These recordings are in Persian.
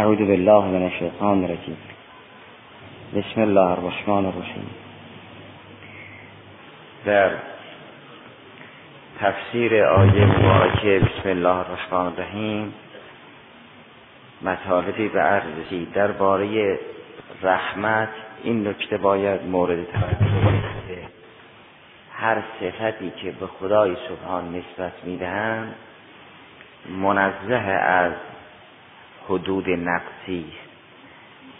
اعوذ بالله من الشیطان الرجیم بسم الله الرحمن الرحیم در تفسیر آیه مبارکه بسم الله الرحمن الرحیم مطالبی به عرض رسید درباره رحمت این نکته باید مورد توجه هر صفتی که به خدای سبحان نسبت می‌دهند منزه از حدود نقصی.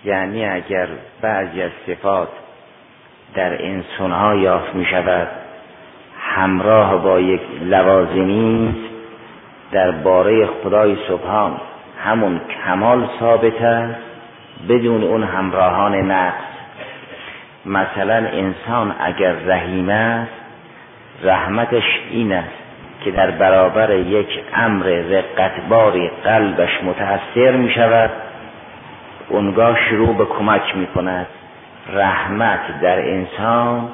یعنی اگر بعضی از صفات در انسانها یافت می شود همراه با یک لوازمی در باره خدای سبحان همون کمال ثابت است بدون اون همراهان نقص. مثلا انسان اگر رحیم است رحمتش این است که در برابر یک امر رقتباری قلبش متأثر می شود اونگاه شروع به کمک می کند رحمت در انسان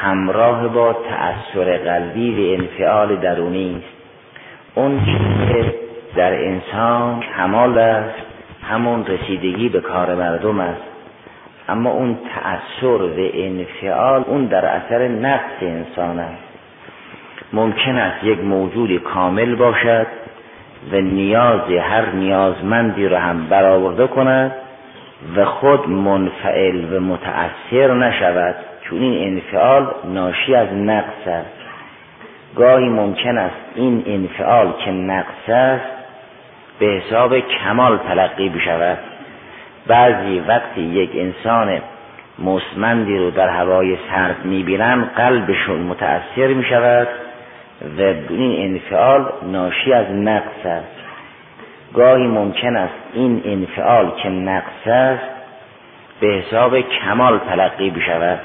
همراه با تأثیر قلبی و انفعال درونی است. اون چیزی در انسان کمال است همون رسیدگی به کار مردم است. اما اون تأثیر و انفعال اون در اثر نفس انسان است. ممکن است یک موجود کامل باشد و نیاز هر نیازمندی را هم برآورده کند و خود منفعل و متأثر نشود. چون این انفعال ناشی از نقص است. گاهی ممکن است این انفعال که نقص است به حساب کمال تلقی بشود. بعضی وقتی یک انسان مسمندی رو در هوای سرد می‌بینن قلبشون متأثر می‌شود. و این انفعال ناشی از نقص است. گاهی ممکن است این انفعال که نقص است به حساب کمال تلقی بشود.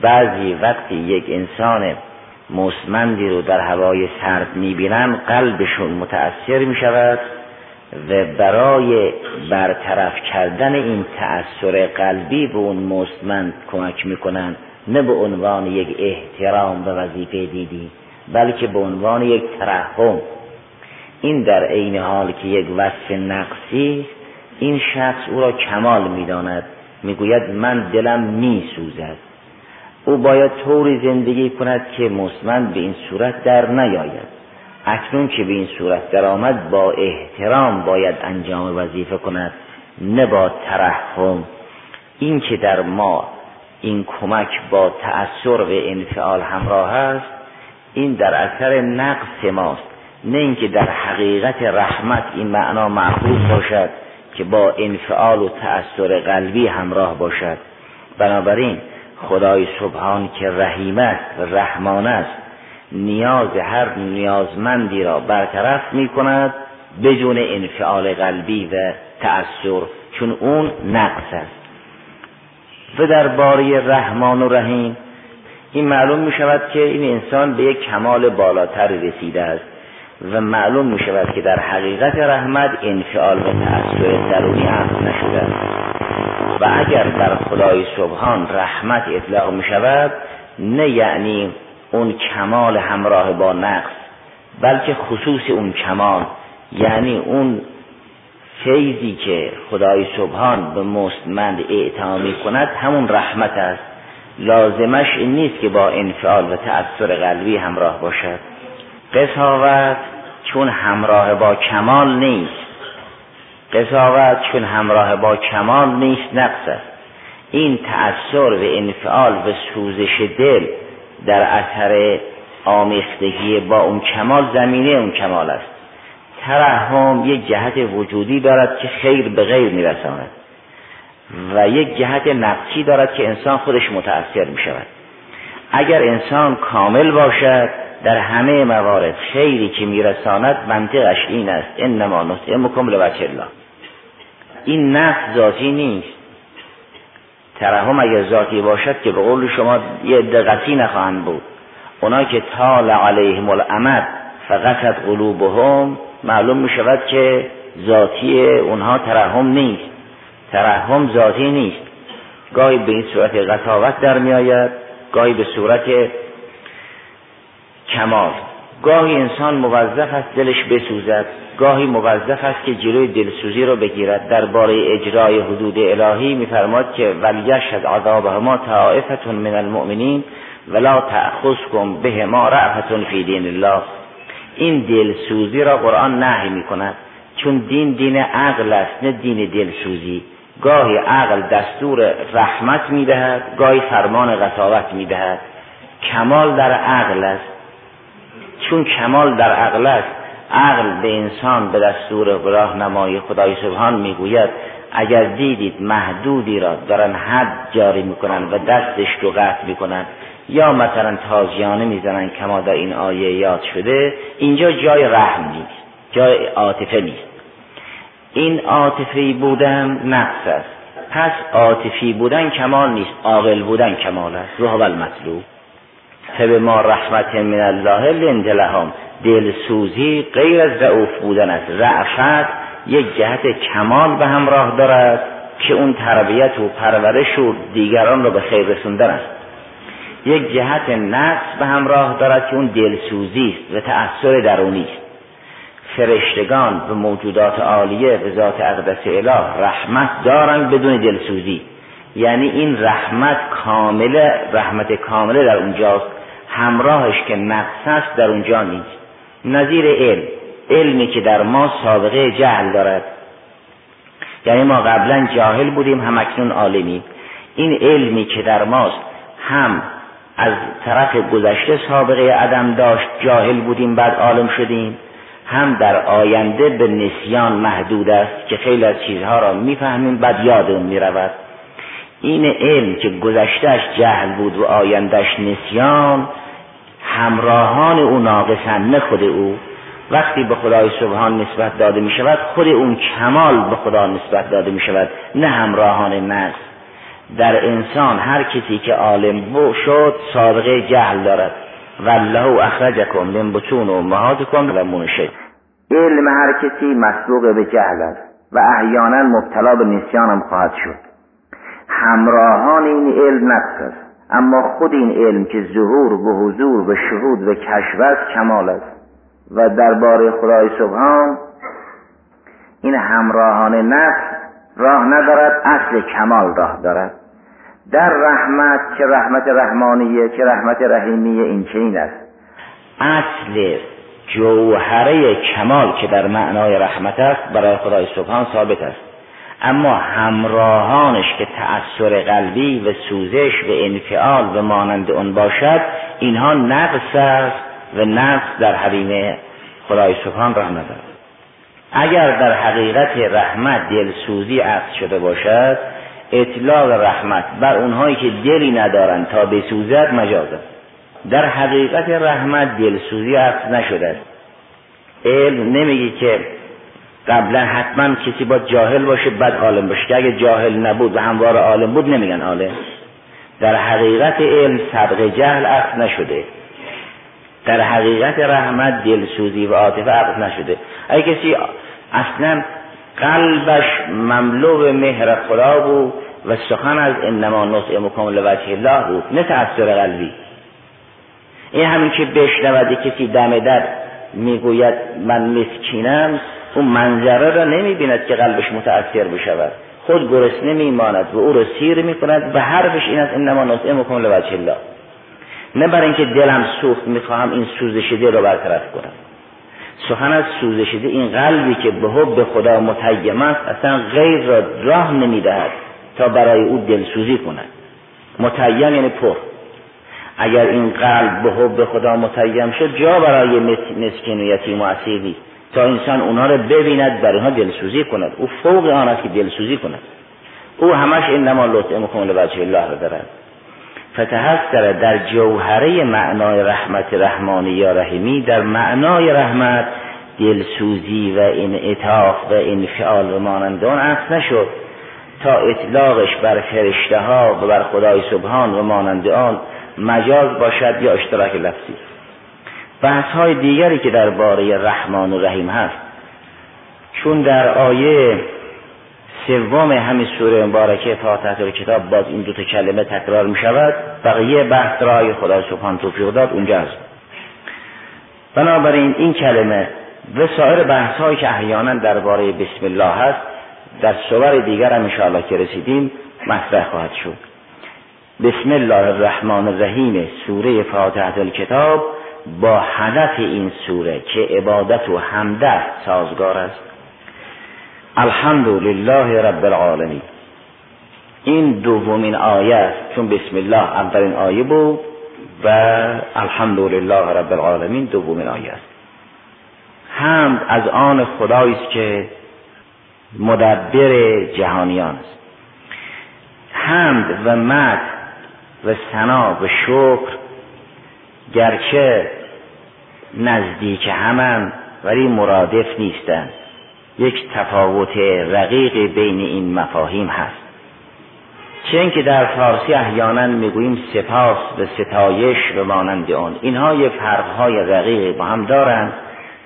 بعضی وقتی یک انسان مسمندی رو در هوای سرد می‌بینن قلبشون متأثر می‌شود و برای برطرف کردن این تأثیر قلبی به اون مستمند کمک می‌کنن نه به عنوان یک احترام و وظیفه دیدی. بلکه به عنوان یک ترحم. این در عین حال که یک وصف نقصی این شخص او را کمال می‌داند. می‌گوید من دلم میسوزد. او باید طوری زندگی کند که مصمند به این صورت در نیاید. اکنون که به این صورت درآمد با احترام باید انجام وظیفه کند نه با ترحم. این که در ما این کمک با تأثیر و انفعال همراه است این در اثر نقص ماست. نه اینکه در حقیقت رحمت این معنا معقول باشد که با انفعال و تأثیر قلبی همراه باشد. بنابراین خدای سبحان که رحیم است و رحمان است نیاز هر نیازمندی را برطرف می کند بدون انفعال قلبی و تأثیر چون اون نقص است. و در باری رحمان و رحیم این معلوم می شود که این انسان به یک کمال بالاتر رسیده است و معلوم می شود که در حقیقت رحمت انفعال و تأثیر درونی هم نشده است. و اگر بر خدای سبحان رحمت اطلاق می شود نه یعنی اون کمال همراه با نقص بلکه خصوص اون کمال یعنی اون فیضی که خدای سبحان به مستمند اعطا می کند همون رحمت است. لازمش این نیست که با انفعال و تأثیر قلبی همراه باشد. قصاوت چون همراه با کمال نیست. قصاوت چون همراه با کمال نیست نقص است. این تأثیر و انفعال و سوزش دل در اثر آمیختگی با اون کمال زمینه اون کمال است. ترحم یک جهت وجودی دارد که خیر به غیر میرساند. و یک جهت نقصی دارد که انسان خودش متأثر می شود اگر انسان کامل باشد در همه موارد خیری که میرساند منطقش این است. انما نطعمکم لوجه الله. این نفس ذاتی نیست. ترحم اگر ذاتی باشد که به قول شما یه دقتی نخواهند بود. اونا که طال علیهم الامد فقط قلوبهم معلوم می شود که ذاتی اونها ترحم نیست. ترحم ذاتی نیست. گاهی به این صورت قطاوت در می آید گاهی به صورت کمال. گاهی انسان موظف است دلش بسوزد گاهی موظف است که جلوی دلسوزی رو بگیرد. درباره اجرای حدود الهی میفرماد که ولیشهد عذابهما طائفه من المؤمنین ولا تأخذكم به ما رعفتون فی دین الله. این دلسوزی را قرآن نهی می کند چون دین دین عقل است نه دین دلسوزی. گاهی عقل دستور رحمت می‌دهد گاهی فرمان قصاوت می‌دهد. کمال در عقل است. چون کمال در عقل است عقل به انسان به دستور راهنمای خدای سبحان می‌گوید اگر دیدید محدودی را دارن حد جاری می‌کنن و دستش رو قطع می‌کنن یا مثلا تازیانه می‌زنن کما در این آیه یاد شده اینجا جای رحم نیست جای عاطفه نیست. این عاطفی بودن نقص است. پس عاطفی بودن کمال نیست عاقل بودن کمال است. روح المطلوب فبه ما رحمت من الله لنت لهم. دلسوزی غیر از رعوف بودن است. رعفت یک جهت کمال به همراه دارد که اون تربیت و پرورش و دیگران را به خیر رسوندن است. یک جهت نقص به همراه دارد که اون دلسوزی است و تأثیر درونی است. فرشتگان و موجودات عالیه به ذات اقدس اله رحمت دارند بدون دلسوزی. یعنی این رحمت کامله رحمت کامله در اونجاست. همراهش که نقص است در اونجا نیست. نظیر علم علمی که در ما سابقه جهل دارد. یعنی ما قبلا جاهل بودیم هم اکنون عالمیم این علمی که در ماست هم از طرف گذشته سابقه عدم داشت جاهل بودیم بعد عالم شدیم. هم در آینده به نسیان محدود است که خیلی از چیزها را می‌فهمیم بعد یادمون می‌رود. این علم که گذشتهش جهل بود و آیندهش نسیان همراهان او ناقصن نه خود او. وقتی به خدای سبحان نسبت داده می شود خود اون کمال به خدا نسبت داده می شود نه همراهان نقص در انسان هر کسی که عالم بو شد سابقه جهل دارد. والله اخرجکم من بطون امهاتکم و منشه علم هر کسی مسبوق به جهل است و احیانا مبتلا به نسیان هم خواهد شد. همراهان این علم نقص است اما خود این علم که ظهور به حضور به شهود و کشف است کمال است. و درباره خدای سبحان این همراهان نفس راه ندارد اصل کمال راه دارد. در رحمت که رحمت رحمانیه که رحمت رحیمیه این چنین است؟ اصل جوهره کمال که در معنای رحمت است برای خدای سبحان ثابت است. اما همراهانش که تأثیر قلبی و سوزش و انفعال و مانند اون باشد اینها نقص است و نقص در حریم خدای سبحان راه ندارد اگر در حقیقت رحمت دلسوزی عقص شده باشد اطلاق رحمت بر اونهایی که دلی ندارند تا بسوزد مجاز است. در حقیقت رحمت دلسوزی عقص نشده علم نمیگه که قبلا حتما کسی با جاهل باشه بعد عالم باشه. که اگه جاهل نبود و هموار عالم بود نمیگن عالم. در حقیقت علم سبق جهل عقص نشده. در حقیقت رحمت دلسوزی و عاطفه عقص نشده. اگه کسی اصلا قلبش مملو مهر خدا بود و سخن از انما نطعمکم لوجه الله بود نه تأثیر قلبی. این همین که بشنود کسی دم در می‌گوید من مسکینم اون منظره را نمی‌بیند که قلبش متأثر بشود. خود گرسنه میماند و او را سیر می‌کند و حرفش این است انما نطعمکم لوجه الله. نه برای اینکه دلم سوخت می‌خواهم این سوزش دل رو برطرف کنم. سخن از سوزش دل این قلبی که به حب خدا متیم است اصلا غیر را راه نمی‌دهد تا برای او دلسوزی کند. متیم یعنی پر. اگر این قلب به حب خدا متیم شد جا برای مسکین و یتیم و تا انسان اونها رو ببیند برای اونها دلسوزی کند. او فوق آن است که دلسوزی کند. او همش انما لطعمکم لوجه الله رو دارد. فتحسر در جوهره معنای رحمت رحمانی یا رحیمی در معنای رحمت دلسوزی و این اطاف و این فعال و مانند آن عکس نشد تا اطلاقش بر فرشته ها و بر خدای سبحان و مانند آن مجاز باشد یا اشتراک لفظی. بحث های دیگری که درباره رحمان و رحیم هست. چون در آیه سوم همین سوره مبارکه فاتحه کتاب باز این دو تا کلمه تکرار می شود. بقیه بحث رای خدا سبحان توفیق داد اونجا است. بنابراین این کلمه و سایر بحث هایی که احیانا درباره بسم الله هست در صور دیگر هم انشاءالله که رسیدیم مطرح خواهد شد. بسم الله الرحمن الرحیم سوره فاتحه الکتاب با هدف این سوره که عبادت و همده سازگار است. الحمد لله رب العالمین این دومین آیه چون بسم الله اولین آیه بود و الحمد لله رب العالمین دومین آیه است حمد از آن خدایی است که مدبر جهانیان است حمد و مد و ثنا و شکر گرچه نزدیک همن ولی مرادف نیستند یک تفاوت رقیق بین این مفاهیم هست. چون که در فارسی احیانا می‌گوییم سپاس و ستایش و مانند آن. اینها یک فرقهای رقیق با هم دارند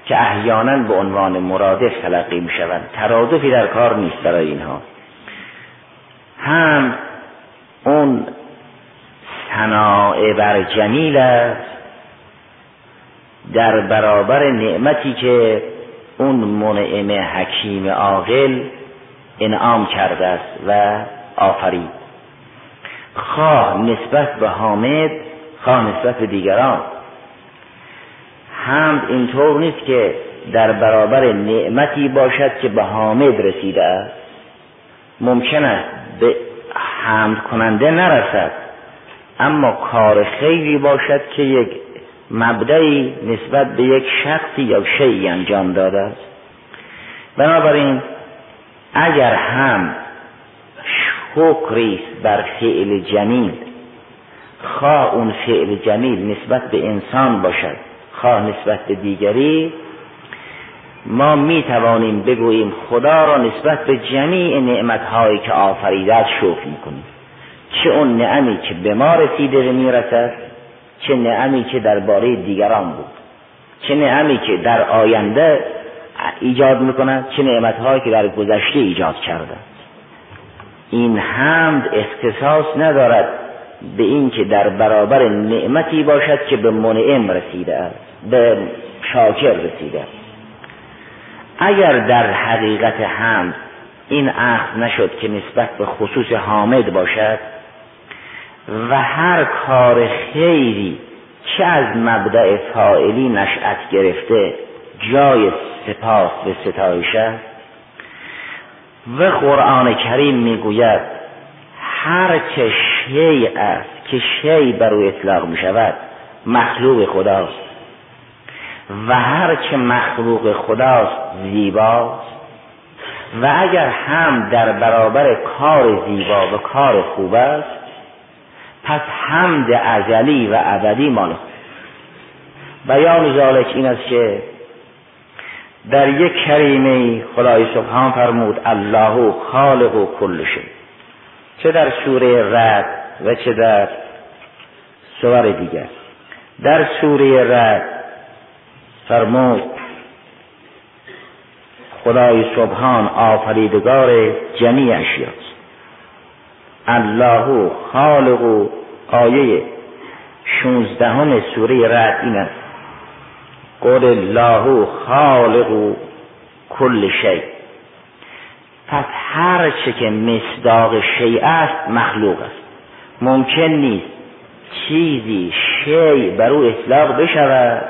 که احیانا به عنوان مرادف تلقی می شوند ترادفی در کار نیست برای اینها. هم اون صناع بر جمیل است در برابر نعمتی که اون منعم حکیم عاقل انعام کرده است و آفرید خواه نسبت به حامد خواه نسبت به دیگران. حمد اینطور نیست که در برابر نعمتی باشد که به حامد رسیده است. ممکن است به حمد کننده نرسد اما کار خیلی باشد که یک مبدعی نسبت به یک شخصی یا شیعی انجام داده است. بنابراین اگر هم شکری بر فعل جمیل خواه اون فعل جمیل نسبت به انسان باشد خواه نسبت به دیگری ما می توانیم بگوییم خدا را نسبت به جمیع نعمتهایی که آفریده است شکر می کنیم چه اون نعمی که به ما رسیده و می رسد چه نعمی که درباره دیگران بود. چه نعمی که در آینده ایجاد می‌کند چه نعمتهایی که در گذشته ایجاد کرده. این حمد اختصاص ندارد به اینکه در برابر نعمتی باشد که به منعم رسیده است به شاکر رسیده است. اگر در حقیقت حمد این عهد نشد که نسبت به خصوص حامد باشد و هر کار خیری چه از مبدع فائلی نشأت گرفته جای سپاس به ستایش و قرآن کریم می‌گوید هر چه شیء است که شی بر او اطلاق می شود مخلوق خداست. و هر چه مخلوق خداست زیباست. و اگر هم در برابر کار زیبا و کار خوب است پس حمد ازلی و ابدی مال بیان ذالک این است که در یک کریمه خدای سبحان فرمود الله خالق و کل چه در سوره رد و چه در سور دیگر. در سوره رد فرمود خدای سبحان آفریدگار جمیع اشیاست الله خالق و آیه شونزدهم سوره رد این است. قول الله خالق و کل شی. پس هر چه که مصداق شیء است مخلوق است. ممکن نیست چیزی شی بر او اطلاق بشود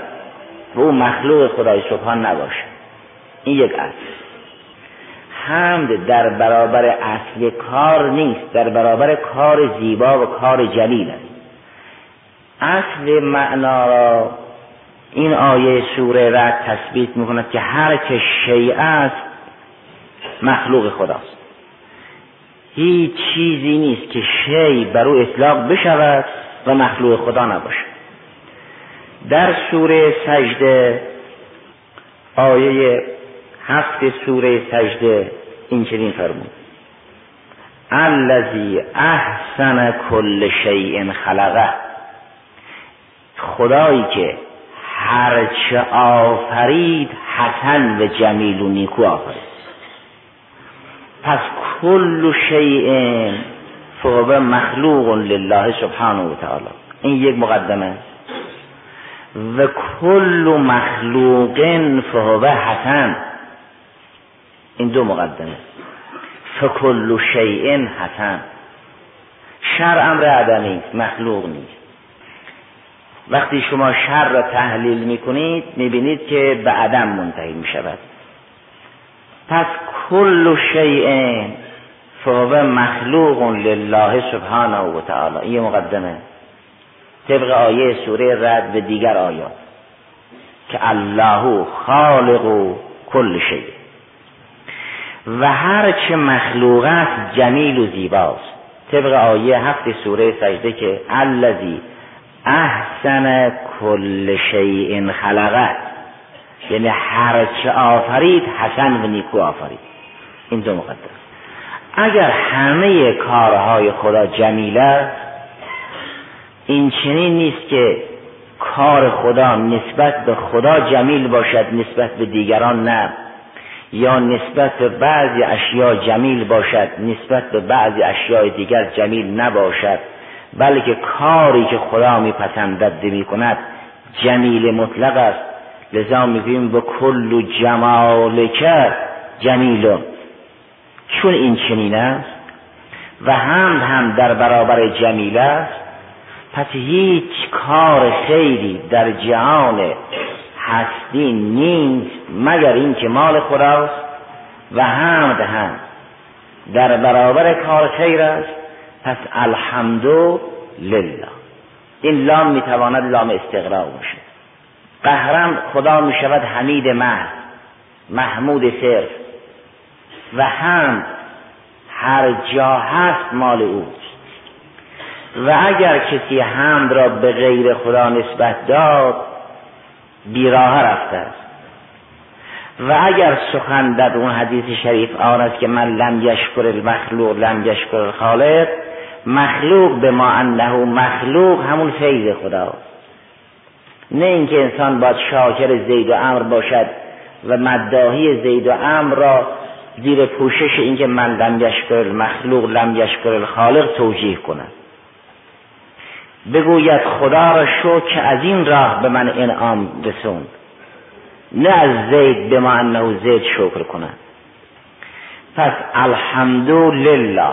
و او مخلوق خدای سبحان نباشه. این یک اصل حمد در برابر اصل کار نیست در برابر کار زیبا و کار جلیل است. اصل معنا را این آیه سوره رد تثبیت می‌کند که هر که شیء است مخلوق خداست. هیچ چیزی نیست که شی بر او اطلاق بشود و مخلوق خدا نباشد. در سوره سجده آیه هفت سوره سجده این چنین فرمود. الذی احسن کل شیء خلقه. خدایی که هرچه آفرید حسن و جمیل و نیکو آفرید. پس کل شیء فهو مخلوق لله سبحانه و تعالی. این یک مقدمه. است و کل مخلوق فهو حسن. این دو مقدمه. فکل شیء حسن. شر امر عدمی مخلوق نیست. وقتی شما شر را تحلیل می‌کنید می‌بینید که به عدم منتهی می‌شود. پس کل شیء فهو مخلوق لله سبحانه و تعالی. این مقدمه. طبق آیه سوره رد به دیگر آیات. که الله خالق کل شیء. و هر چه مخلوق است جمیل و زیباست. طبق آیه هفت سوره سجده که الذی احسن کل شیء خلقت یعنی هر چه آفرید حسن و نیکو آفرید. این دو مقدس. اگر همه کارهای خدا جمیل این چنین نیست که کار خدا نسبت به خدا جمیل باشد نسبت به دیگران نه. یا نسبت به بعضی اشیاء جمیل باشد نسبت به بعضی اشیاء دیگر جمیل نباشد. بلکه کاری که خدا میپسندد می کند جمیل مطلق است. لذا می‌گوییم به کل جمالک جمیل. چون این چنین است و هم هم در برابر جمیل است پس هیچ کار خیری در جهان هستی نیست مگر این که مال خداست و حمد هم در برابر کار خیر است. پس الحمدو لله این لام می‌تواند لام استقراق باشه قهرم خدا می‌شود حمید محض محمود صرف. و هم هر جا هست مال اوست. و اگر کسی حمد را به غیر خدا نسبت داد بیراه رفته است. و اگر سخن در اون حدیث شریف آن است که من لم یشکر المخلوق لم یشکر الخالق مخلوق به ما انه مخلوق همون فیض خدا نه اینکه انسان باید شاکر زید و امر باشد و مداهی زید و امر را زیر پوشش اینکه من لم یشکر المخلوق لم یشکر الخالق توجیه کند. بگوید خدا را شو که از این راه به من انعام رسوند. نه از زید به ما انه زید شکر کند. پس الحمدلله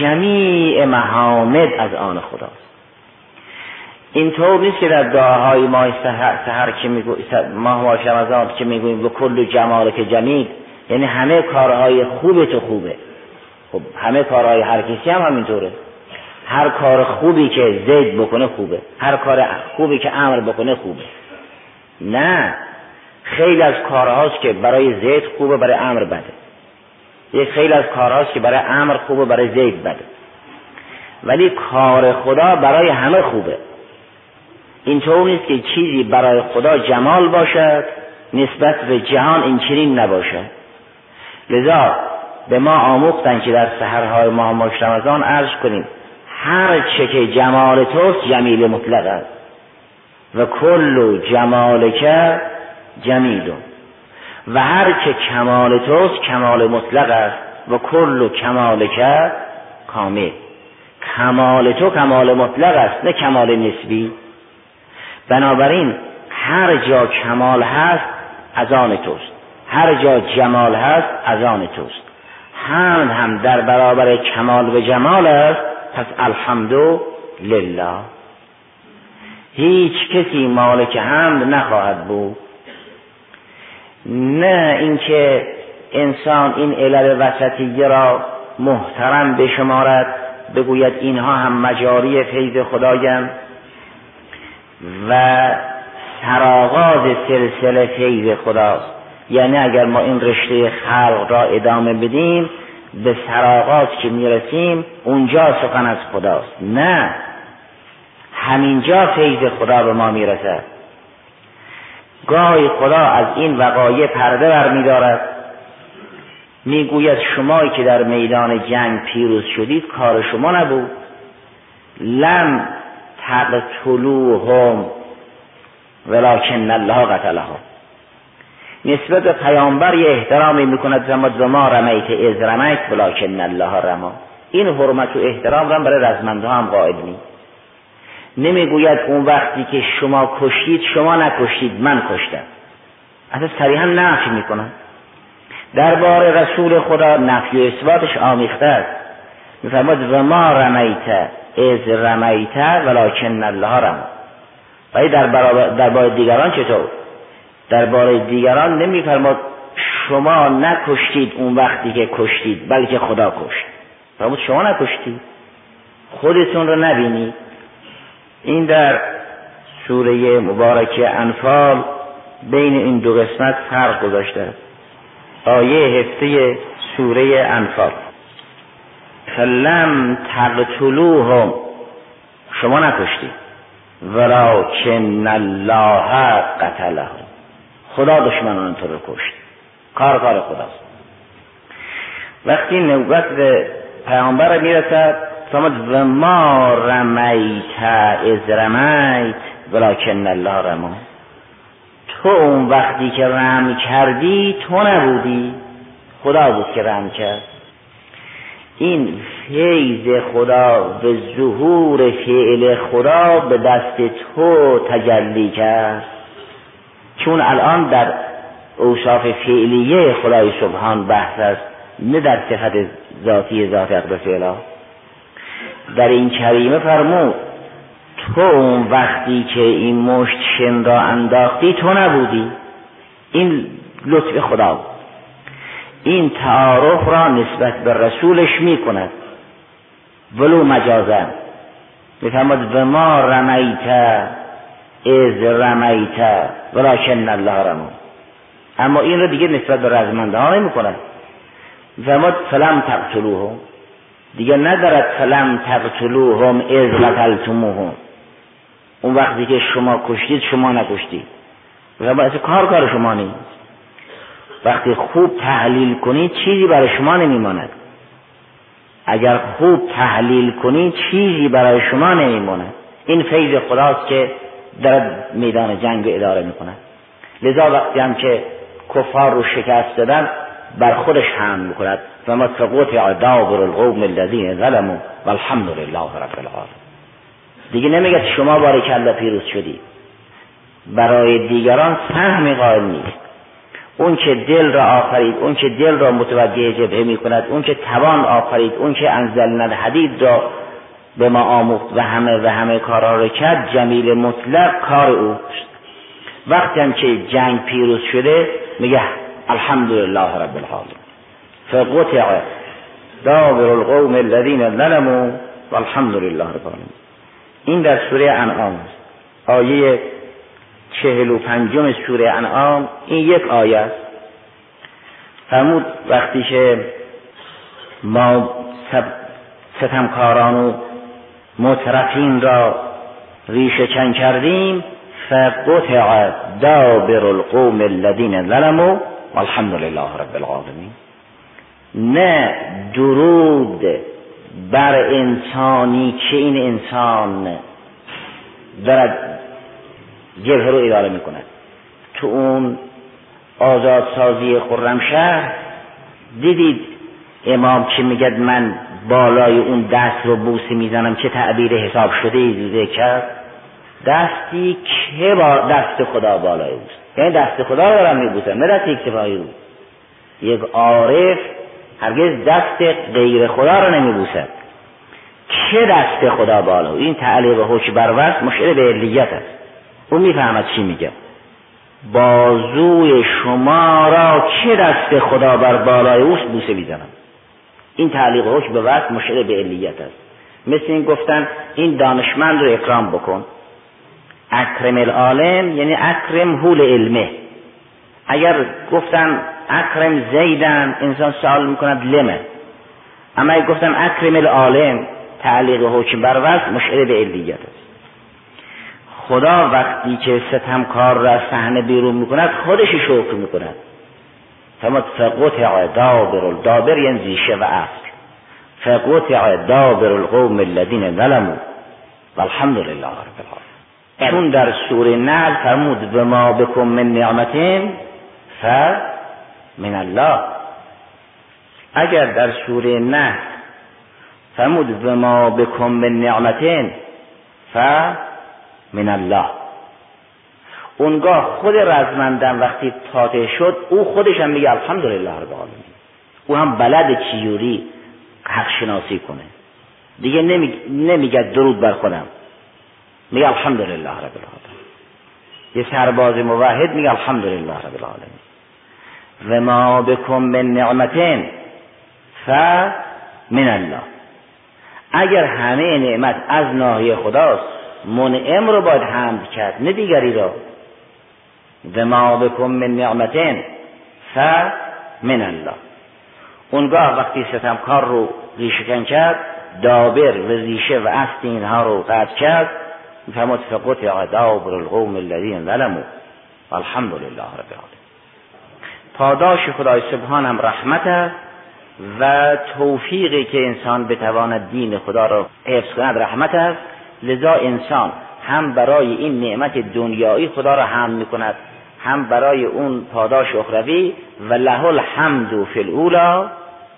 جمیع محامد از آن خداست. طور نیست که در دعاهای ماه سهر, سهر که میگو ماه رمضان که می‌گوییم به کل جمال که جمیل یعنی همه کارهای خوب تو خوبه. خب همه کارهای هر کسی هم همینطوره. هر کار خوبی که زید بکنه خوبه. هر کار خوبی که امر بکنه خوبه. نه. خیلی از کارهاست که برای زید خوبه برای امر بده. یک خیلی از کارهاست که برای امر خوبه برای زید بده. ولی کار خدا برای همه خوبه. اینطور نیست که چیزی برای خدا جمال باشد نسبت به جهان این چنین نباشد. لذا به ما آموختن که در سهرهای ماه ماش رمضان عرض کنیم. هر چه که جمال توست جمیل مطلق است. و کل جمالک جمیل. و هر که کمال توست کمال مطلق است. و کل کمالک کامل. کمال تو کمال مطلق است نه کمال نسبی. بنابراین هر جا کمال هست از آن توست. هر جا جمال هست از آن توست. هم هم در برابر کمال و جمال است. پس الحمدو لله هیچ کسی مالک حمد نخواهد بود. نه اینکه انسان این علل وسطیه را محترم بشمارد بگوید اینها هم مجاری فیض خدایم و سرآغاز سلسله فیض خداست. یعنی اگر ما این رشته خلق را ادامه بدیم به سراغات که می‌رسیم اونجا سخن از خداست. نه. همینجا فیض خدا به ما می‌رسد. گاهی خدا از این وقایع پرده برمیدارد می‌گوید شمایی که در میدان جنگ پیروز شدید کار شما نبود. لم تقتلوهم ولکن الله قتلهم. نسبت به پیامبر یه احترامی می‌کند زما ما رمیت از رمیت ولکن الله رما. این حرمت و احترام را برای رزمنده هم قائل نیست نمی‌گوید اون وقتی که شما کشتید شما نکشتید من کشتم. اصلا صریحا نفی می‌کنن. درباره رسول خدا نفی و اثباتش آمیخته است. میفرماد و ما رمیت از رمیت ولکن الله رم ولی در درباره دیگران چطور؟ درباره دیگران نمیفرماد شما نکشتید اون وقتی که کشتید بلکه خدا کشت. فرمود شما نکشتید خودتون رو نبینید. این در سوره مبارکه انفال بین این دو قسمت فرق گذاشته. آیه هفته سوره انفال. فلم تقتلوهم شما نکشتید ولکن الله قتلهم. خدا دشمنان تو رو کشت. کار کار خداست. وقتی نوبت به پیامبر می‌رسد فرمود و ما رمیت از رمیت ولکن الله رما تو اون وقتی که رم کردی تو نبودی. خدا بود که رم کرد. این فیض خدا به ظهور فعل خدا به دست تو تجلی کرد. چون الان در اوصاف فعلیه خدای سبحان بحث است نه در صفت ذاتی ذات اقدس اله. در این کریمه فرمود تو اون وقتی که این مشت شن را انداختی تو نبودی. این لطف خدا بود. این تعارف را نسبت به رسولش می کند ولو مجازن میفرماد و ما رمیت از رمیت ولکن الله رمون اما این را دیگه نسبت به رزمنده ها نمی کند فرماد فلم تقتلوهم. دیگه ندارد فلم تقتلوهم از قتلتموهم. اون وقتی که شما کشتید شما نکشتید. و باعث کار کار شما نیست. وقتی خوب تحلیل کنید چیزی برای شما نمیماند اگر خوب تحلیل کنید چیزی برای شما نمیماند این فیض خداست که در میدان جنگ اداره می‌کند. لذا وقتی هم که کفار رو شکست دادن بر خودش هم می‌کند. و ما سقوط دابر القوم الذین ظلموا والحمد لله رب العالمین دیگه نمیگه شما بار کلا پیروز شدی. برای دیگران سهمی قائل نیست. اون که دل را آفرید اون که دل را متوجه جبهه می کند اون که توان آفرید اون که انزلنا حدید را به ما آموخت و همه و همه کارها را کرد. جمیل مطلق کار او وقتی هم که جنگ پیروز شده میگه الحمدلله رب العالمین. فقطع دابر القوم الذين ظلموا والحمد لله رب العالمین. این در سوره انعام است. آیه چهل و پنجم سوره انعام این یک آیه است. فرمود وقتی که ما ستمکاران و مترفین را ریشه چن کردیم. فقطع دابر القوم الذین ظلموا والحمد لله رب العالمین. نه درود بر انسانی که این انسان دارد جبهه رو اداره می‌کند. تو اون آزادسازی خرمشهر دیدید امام چه میگد؟ من بالای اون دست رو بوسه می‌زنم چه تعبیر حساب شده ای کرد دستی که با دست خدا بالای اوست. یعنی دست خدا رو دارم میبوسم نه دست اکتفایی رو. یک عارف هرگز دست غیر خدا رو نمیبوسد چه دست خدا بالا؟ این تعلیق حکم بر وست مشعر به علیت است. او می‌فهمد چی میگه. بازوی شما را چه دست خدا بر بالای اوست بوسه می‌زنم. این تعلیق حکم به وست مشعر به علیت است. مثل این گفتن این دانشمند رو اکرام بکن. اکرم العالم یعنی اکرم حول علمه. اگر گفتن اکرم زیدن انسان سوال می‌کند لمه. اما اگر گفتن اکرم العالم تعلیق حکم بر وقت مشعر به علیت است. خدا وقتی که ستمکار را صحنه بیرون می‌کند خودش شکر می‌کند. فرمود فقطع دابر دابر یعنی زیشه و اصل فقطع دابر القوم الذین ظلموا. والحمد لله رب العالمین چون در سوره نعل فرمود و ما بکن من نعمتین ف من الله. اگر در سوره نه فرمود و ما بکن من نعمتین ف من الله. اونگاه خود رزمندن وقتی تاته شد او خودش هم میگه الحمدلله رب العالمین. او هم بلد چیوری حق شناسی کنه. دیگه نمیگه درود بر خودم. میگه الحمدلله رب العالمین. یه سرباز موحد میگه الحمدلله رب العالمین. و ما بکن من نعمتین ف من الله. اگر همه نعمت از ناحیه خداست منعم رو باید حمد کرد نه دیگری را و ما بکن من نعمتین ف من الله. اونگاه وقتی ستمکار رو ریشکن کرد دابر و ریشه و اصل اینها رو قطع کرد میفرمود فقط دابر القوم الذین ظلموا. الحمد لله رب العالمین. پاداش خدای سبحان هم رحمت است و توفیقی که انسان بتواند دین خدا را حفظ کند رحمت است. لذا انسان هم برای این نعمت دنیایی خدا را هم می کند هم برای اون پاداش اخروی و له الحمد فی الاولا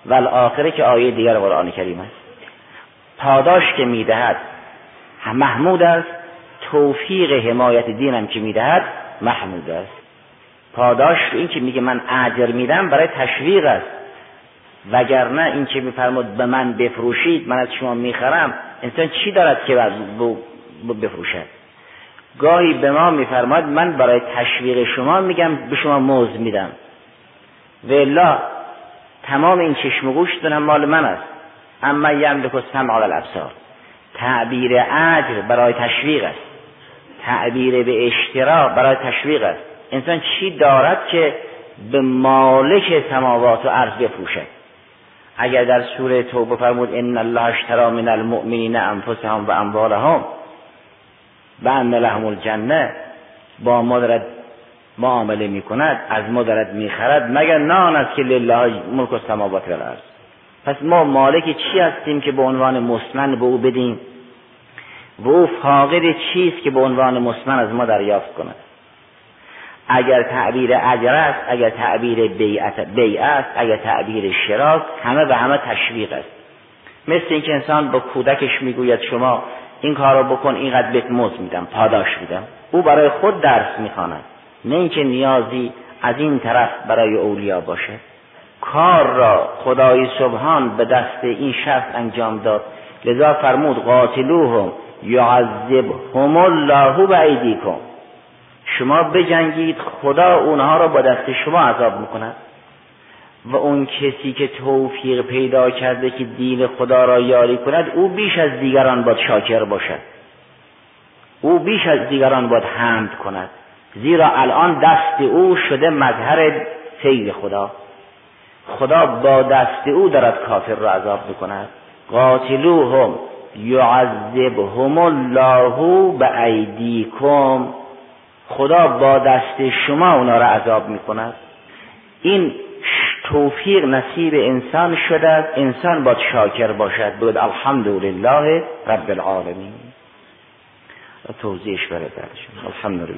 و الاخره که آیه دیگر قرآن کریم است. پاداش که می‌دهد محمود است توفیق حمایت دینم که می‌دهد محمود است. پاداش این که میگه من اجر میدم برای تشویق است. وگرنه این که میفرمود به من بفروشید من از شما می‌خرم انسان چی دارد که بفروشد؟ گاهی به ما میفرماد من برای تشویق شما میگم به شما موز میدم. و تمام این چشم گوش دونم مال من است. اما یملک السمع علی الابصار. تعبیر اجر برای تشویق است. تعبیر به اشترا برای تشویق است. انسان چی دارد که به مالک سماوات و عرض بفروشد اگر در سوره توبه فرمود ان الله اشترا من المؤمنین انفسهم و اموالهم و ان لهم الجنه با ما دارد معامله می کند از ما دارد می خرد مگر نان است که لله ملک و سماوات الارض. پس ما مالک چی هستیم که به عنوان مسمن به او بدیم؟ و او فاقد چیست که به عنوان مسمن از ما دریافت کند؟ اگر تعبیر اجر است اگر تعبیر بیع است اگر تعبیر شراک همه به همه تشویق است. مثل اینکه انسان با کودکش می‌گوید شما این کار رو بکن اینقدر بهت موز میدم پاداش میدم. او برای خود درس می‌خواند. نه اینکه نیازی از این طرف برای اولیا باشه. کار را خدای سبحان به دست این شخص انجام داد. لذا فرمود قاتلوهم یعذبهم الله بعیدیکم شما بجنگید خدا اونها را با دست شما عذاب می‌کند. و اون کسی که توفیق پیدا کرده که دین خدا را یاری کند او بیش از دیگران باید شاکر باشد. او بیش از دیگران باید حمد کند. زیرا الان دست او شده مظهر سیر خدا. خدا با دست او دارد کافر را عذاب می‌کند. قاتلوهم یعذبهم الله به ایدیکم خدا با دست شما اونا را عذاب می‌کند. این توفیق نصیب انسان شده انسان باید شاکر باشد بود الحمدلله رب العالمین. توضیحش برای الحمدلله.